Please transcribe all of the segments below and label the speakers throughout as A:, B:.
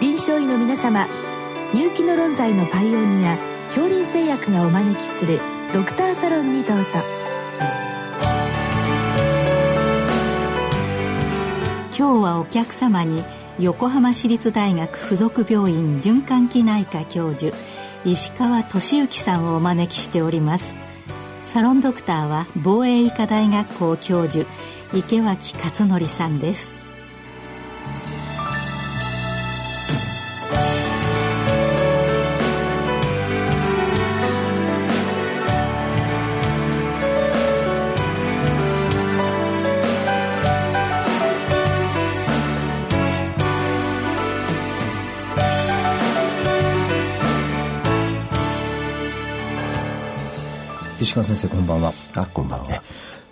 A: 臨床医の皆様入気の論剤のパイオニア恐林製薬がお招きするドクターサロンにどうぞ。
B: 今日はお客様に横浜市立大学附属病院循環器内科教授石川俊之さんをお招きしております。サロンドクターは防衛医科大学校教授池脇勝則さんです。
C: 石川先生こんばんは。
D: あこんばんは。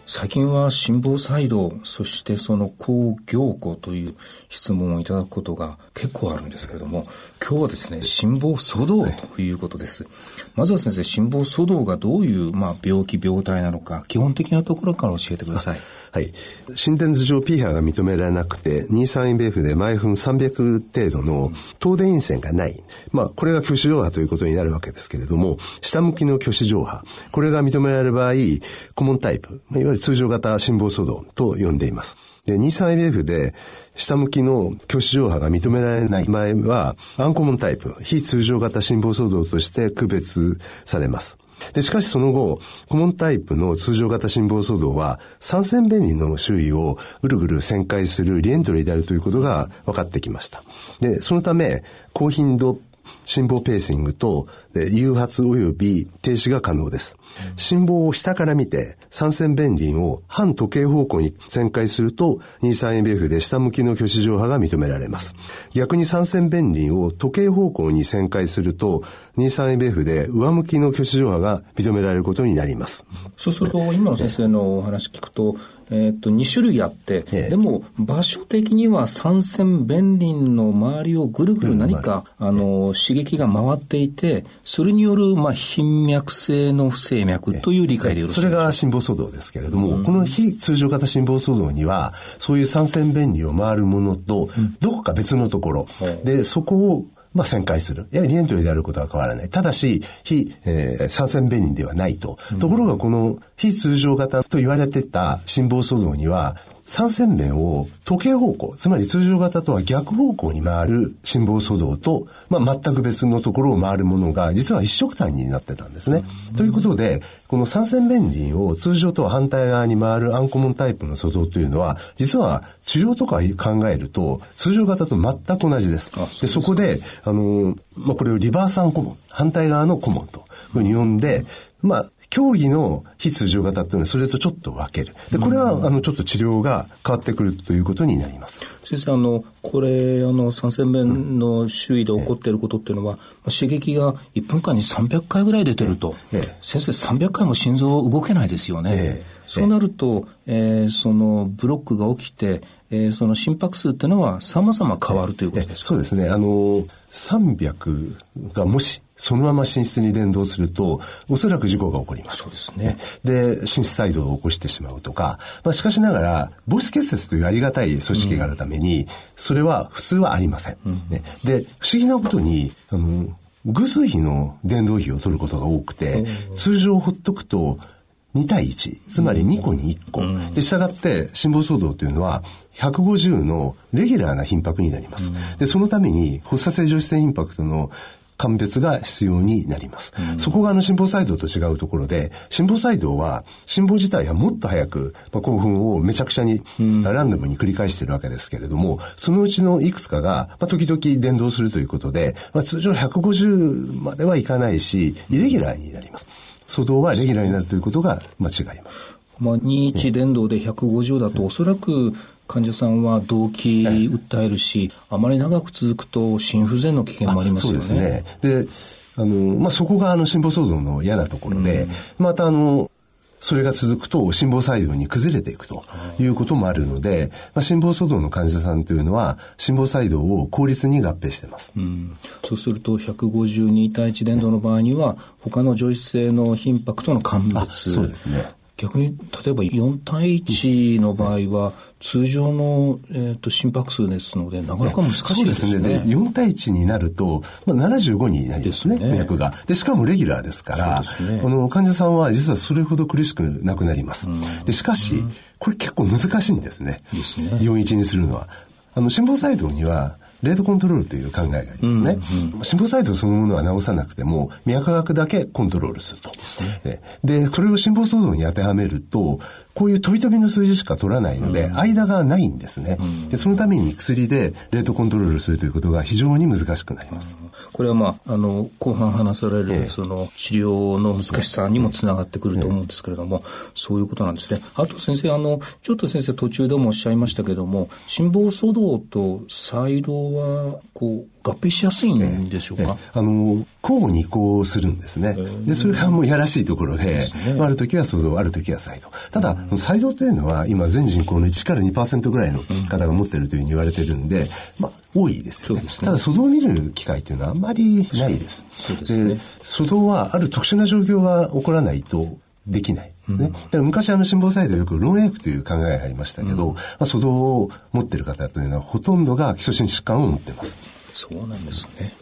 C: 最近は心房細動そしてその抗凝固という質問をいただくことが結構あるんですけれども今日はですね心房粗動ということです、はい、まずは先生心房粗動がどういう、まあ、病気病態なのか基本的なところから教えてください
D: はい。心電図上 P 波が認められなくて、23IBF で毎分300程度の東電陰線がない。まあ、これが挙手上波ということになるわけですけれども、下向きの挙手上波。これが認められる場合、コモンタイプ、いわゆる通常型心房粗動と呼んでいます。で、23IBF で下向きの挙手上波が認められない場合は、アンコモンタイプ、非通常型心房粗動として区別されます。で、しかしその後、コモンタイプの通常型心房騒動は、三線便利の周囲をぐるぐる旋回するリエントリーであるということが分かってきました。で、そのため、高頻度心房ペーシングと誘発及び停止が可能です。心房を下から見て、三線弁輪を反時計方向に旋回すると、23MF で下向きの挙手上波が認められます。逆に三線弁輪を時計方向に旋回すると、23MF で上向きの挙手上波が認められることになります。
C: そうすると、今の先生のお話聞くと、えっ、と、2種類あって、ええ、でも場所的には三線弁輪の周りをぐるぐる何か、あの、刺激が回っていて、それによる、まあ、頻脈性の不整脈という理解でよろしいでしょうか、
D: それが心房騒動ですけれども、うん、この非通常型心房騒動には、そういう三線弁輪を回るものと、どこか別のところ、うん、で、そこをまあ、旋回する。やはりリエントリーであることは変わらない。ただし、非、えー、三線弁人ではないと。ところが、この非通常型と言われてた心房騒動には、三線面を時計方向、つまり通常型とは逆方向に回る心房粗動と、まあ、全く別のところを回るものが、実は一色単になってたんですね。ということで、この三線弁輪を通常とは反対側に回るアンコモンタイプの粗動というのは、実は治療とか考えると、通常型と全く同じです。でそこで、あの、まあ、これをリバーサンコモン、反対側のコモンというふうに呼んで、まあ、競技の非通常型っていうのはそれとちょっと分ける。で、これは、あの、ちょっと治療が変わってくるということになります。
C: 先生、あの、これ、あの、三線弁の周囲で起こっていることっていうのは、うん、刺激が1分間に300回ぐらい出てると。ええ、先生、300回も心臓動けないですよね。え、そうなると、えー、その、ブロックが起きて、えー、その心拍数っていうのは様々変わるということですか、
D: そうですね。あの、300がもしそのまま寝室に伝導すると、おそらく事故が起こります。
C: そうですね。
D: で、寝室細動を起こしてしまうとか、まあ、しかしながら、母子結節というありがたい組織があるために、うん、それは普通はありません。うん、ね、で、不思議なことに、あの、偶数比の伝導比を取ることが多くて、通常ほっとくと、2対1、つまり2個に1個。うん、で、従って、心房騒動というのは、150のレギュラーな頻拍になります。うん、で、そのために、発作性上視線インパクトの鑑別が必要になります。うん、そこがあの心房細動と違うところで、心房細動は心房自体はもっと早く、まあ、興奮をめちゃくちゃに、うん、ランダムに繰り返しているわけですけれども、そのうちのいくつかが、まあ、時々伝導するということで、まあ、通常150まではいかないし、イレギュラーになります。粗動はレギュラーになるということが間違います。
C: まあ、21伝導で150だと、おそらく患者さんは動悸訴えるし、あまり長く続くと心不全の危険もありますよね。そうです
D: ね。で、あの、まあ、そこがあの心房騒動の嫌なところで、うん、またあの、それが続くと心房細動に崩れていくということもあるので、まあ、心房騒動の患者さんというのは心房細動を効率に合併しています、うん、
C: そうすると152対1伝導の場合には他の上質性の頻拍との鑑別
D: そうですね
C: 逆に例えば4対1の場合は、通常の、えーと、心拍数ですのでなかなか難しいですね。そうですね。
D: 4対1になると、まあ、75になりますね、脈、ね、が。で、しかもレギュラーですから、ね、この患者さんは実はそれほど苦しくなくなります。でしかし、これ結構難しいんですね。ですね。41にするのは。あの、心房細動には、レートコントロールという考えがありますね。うんうん、心房細動そのものは治さなくても、脈拍だけコントロールすると。でで、それを心房騒動に当てはめると、こういう飛び飛びの数字しか取らないので、うん、間がないんですね、うん、で。そのために薬でレートコントロールするということが非常に難しくなります。
C: これはまあ、あの、後半話される、ええ、その治療の難しさにもつながってくると思うんですけれども、え、そういうことなんですね。あと先生、あの、ちょっと先生途中でもおっしゃいましたけれども、心房騒動と細動は、こう、合併しやすいんでしょうか、
D: あの、交互に移行するんですね。で、それがもうやらしいところで、でね、ある時は騒動、ある時は再動。ただ、再動というのは今全人口の1から2%ぐらいの方が持っているというふうに言われてるんで、まあ、多いですよね。ねただ、騒動を見る機会というのはあんまりないです。そうですね。騒動はある特殊な状況が起こらないとできない。ね。だから昔あの心房細動よくロンエイクという考えがありましたけど、うん、まあ、粗動を持っている方というのはほとんどが基礎心疾患を持っています。
C: そうなんですね。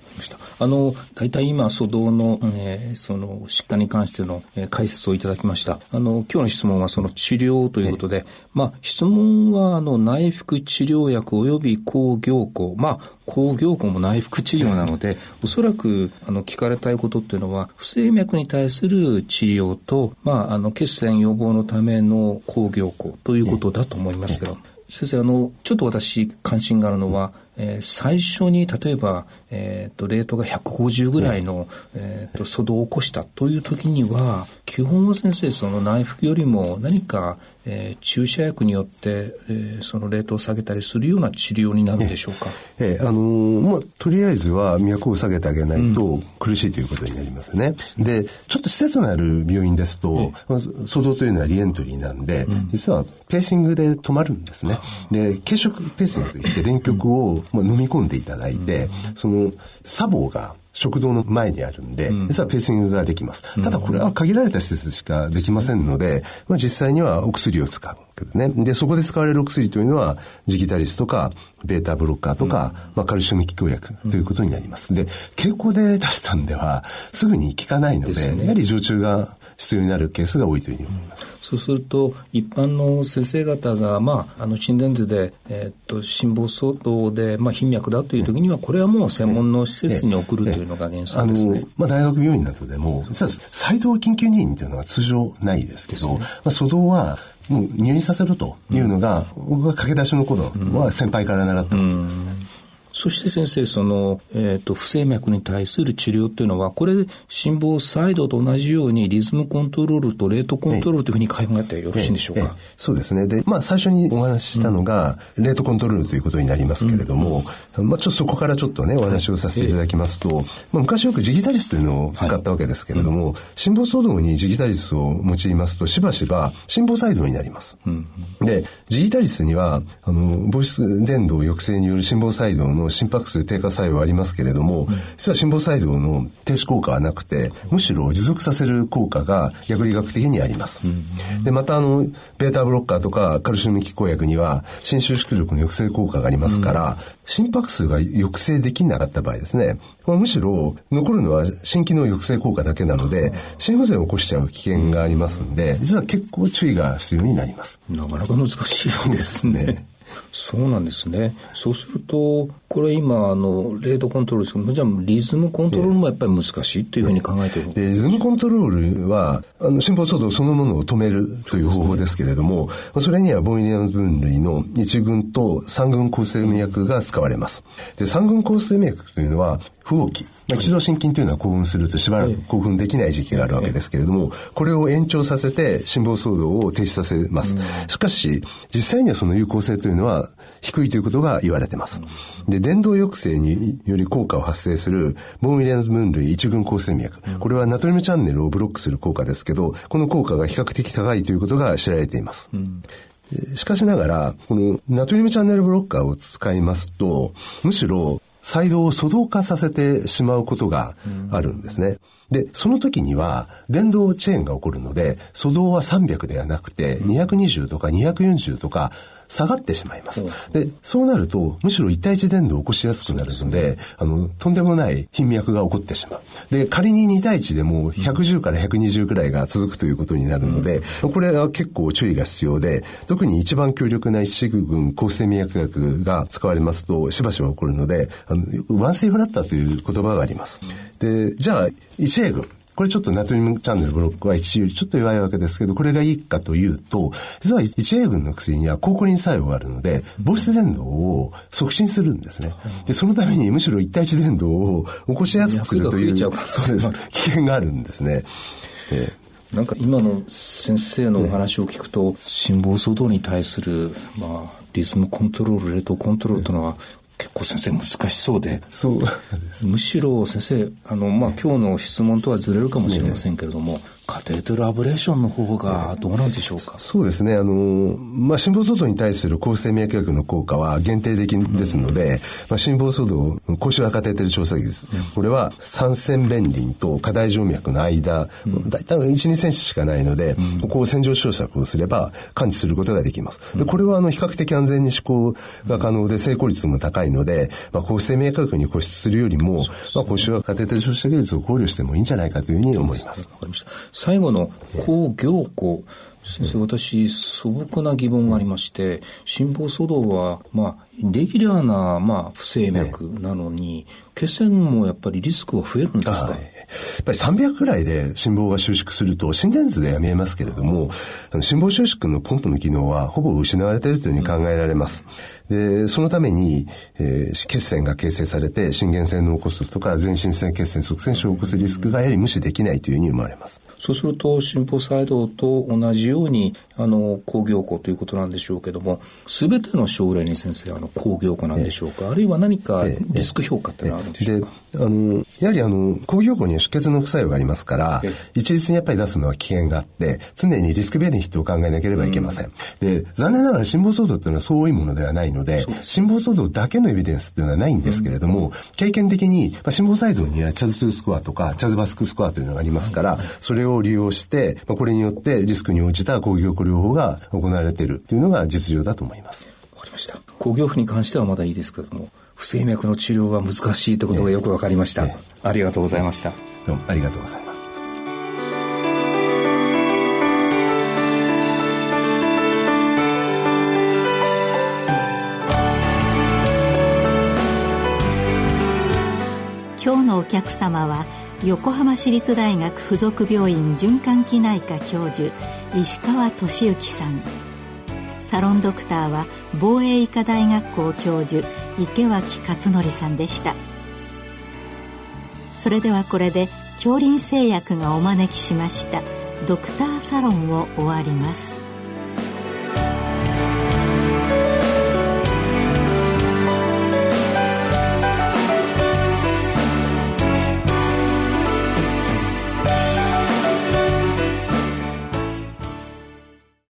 C: あの、大体今、粗動の、えー、その、疾患に関しての、えー、解説をいただきました。あの、今日の質問はその治療ということで、まあ、質問は、あの、内服治療薬及び抗凝固。まあ、抗凝固も内服治療なので、おそらく、あの、聞かれたいことっていうのは、不整脈に対する治療と、まあ、あの、血栓予防のための抗凝固ということだと思いますけど、先生、あの、ちょっと私関心があるのは、えー、最初に例えば、えーと、レートが150ぐらいの、えーと、粗動を起こしたという時には基本は先生その内服よりも何か、えー、注射薬によって、えー、そのレートを下げたりするような治療になるでしょうか、
D: ええー、あのー、まあ、とりあえずは脈を下げてあげないと苦しいということになりますね。うん、でちょっと施設のある病院ですと、まあ、粗動というのはリエントリーなんで、うん、実はペーシングで止まるんですね。で軽食ペーシングといって電極をまあ、飲み込んでいただいて、その、砂防が食堂の前にあるんで、実はペーシングができます。ただこれは限られた施設しかできませんので、まあ、実際にはお薬を使う。ね。で、そこで使われるお薬というのは、ジギタリスとか、ベータブロッカーとか、まあ、カルシウム気胸薬ということになります。で、経口で出したんでは、すぐに効かないので、ね、やはり常駐が必要になるケースが多いというふうに思います。
C: そうすると、一般の先生方が、まあ、あの、心電図で、えー、っと、心房相当で、まあ、頻脈だという時には、これはもう専門の施設に送るというのが原則ですね。
D: まあ、大学病院などでも、実は、再動緊急入院というのは通常ないですけど、ね、まあ、初動は、もう入院させるというのが、うん、僕が駆け出しの頃は先輩から習ったことです。うん
C: そして先生、その、えっ、ー、と、不整脈に対する治療っていうのは、これ、心房細動と同じようにリズムコントロールとレートコントロールというふうに考えてよろしいんでしょうか、
D: そうですね。で、まあ、最初にお話ししたのが、うん、レートコントロールということになりますけれども、うん、まあ、ちょっとそこからちょっとね、お話をさせていただきますと、まあ、昔よくジギタリスというのを使ったわけですけれども、はい、心房騒動にジギタリスを用いますと、しばしば心房細動になります。うん、で、ジギタリスには、あの、防湿伝導抑制による心房細動の心拍数低下化作用はありますけれども、実は心房細動の停止効果はなくて、むしろ持続させる効果が薬理学的にあります。で、またあの、ベータブロッカーとかカルシウム拮抗薬には、心収縮力の抑制効果がありますから、心拍数が抑制できなかった場合ですね、むしろ残るのは心機能抑制効果だけなので、心不全を起こしちゃう危険がありますので、実は結構注意が必要になります。
C: なかなか難しいですね。そうなんですね。そうすると、これ今、あの、レートコントロールですけど、じゃあリズムコントロールもやっぱり難しいというふうに考えてる、
D: でリズムコントロールは、あの、心房騒動そのものを止めるという方法ですけれども、そ、ね,、それにはボイリアム分類の1群と3群構成脈が使われます。で、3群構成脈というのは、不動期。まあ、一度心筋というのは興奮するとしばらく興奮できない時期があるわけですけれども、これを延長させて心房騒動を停止させます。しかし、実際にはその有効性というのは低いということが言われています。で、電動抑制により効果を発生するボーンウィリアムズ分類一群構成脈。これはナトリウムチャンネルをブロックする効果ですけど、この効果が比較的高いということが知られています。しかしながら、このナトリウムチャンネルブロッカーを使いますと、むしろ細動を粗動化させてしまうことがあるんですね。で、その時には、電動遅延が起こるので、粗動は300ではなくて、220とか240とか、下がってしまいます。で、そうなると、むしろ一対一伝導を起こしやすくなるので、あの、とんでもない頻脈が起こってしまう。で、仮に2対1でも110から120くらいが続くということになるので、これは結構注意が必要で、特に一番強力な一式群抗生脈薬が使われますと、しばしば起こるので、あの、ワンセイフラッターという言葉があります。で、じゃあ、一 A 群。これちょっとナトリウムチャンネルブロックは1よりちょっと弱いわけですけど、これがいいかというと、実は 1A 群の薬には抗コリン作用があるので、防止伝導を促進するんですね。で、そのためにむしろ1対1伝導を起こしやすくするという、そうです。危険があるんですね。
C: えー、なんか今の先生のお話を聞くと、心房騒動に対する、まあ、リズムコントロール、レートコントロールというのは、結構先生難しそうで。
D: そう
C: むしろ先生、あの、まあ、今日の質問とはずれるかもしれませんけれども、カテーテルアブレーションの方がどうなんでしょうか、
D: そうですね。あの、まあ、心房騒動に対する抗生脈薬の効果は限定的ですので、うん、まあ、心房騒動、高周波カテーテル調査器です。うん、これは三線弁輪と過大静脈の間、うん、大体1、2センチしかないので、ここを洗浄照射をすれば感知することができます。でこれはあの、比較的安全に施行が可能で成功率も高いので、まあ、抗生脈薬に固執するよりも、まあ、高周波カテーテル照射技術を考慮してもいいんじゃないかというふうに思います。わかりました。
C: 最後の抗凝固先生、私、素朴な疑問がありまして、心房騒動は、まあ、レギュラーな、まあ、不整脈なのに、血栓もやっぱりリスクは増えるんですか、やっ
D: ぱり300くらいで心房が収縮すると、心電図では見えますけれども、心房収縮のポンプの機能はほぼ失われているというふうに考えられます。で、そのために、えー、血栓が形成されて、心原性脳骨とか全身性血栓側栓症を起こすリスクがやはり無視できないというふうに思われます。
C: そうすると、心房細動と同じように、あの、工業庫ということなんでしょうけども、すべての症例に先生、あの、工業庫なんでしょうか、あるいは何かリスク評価っていうのはあるんでしょうか？
D: で、あの、やはりあの、工業庫には出血の副作用がありますから、一律にやっぱり出すのは危険があって、常にリスクベネフィットを考えなければいけません。で、残念ながら心房騒動っていうのはそう多いものではないので、心房騒動だけのエビデンスっていうのはないんですけれども、経験的に、まあ、心房細動にはチャズ2スコアとか、チャズバスクスコアというのがありますから、それを利用して、まあ、これによってリスクに応じた工業療法が行われているというのが実情だと思います。
C: わかりました。工業府に関してはまだいいですけれども、不整脈の治療は難しいということがよくわかりました、ありがとうございました。
D: どうもありがとうございます。
B: 今日のお客様は横浜市立大学附属病院循環器内科教授石川俊之さん。サロンドクターは防衛医科大学校教授池脇勝則さんでした。それではこれで恐林製薬がお招きしましたドクターサロンを終わります。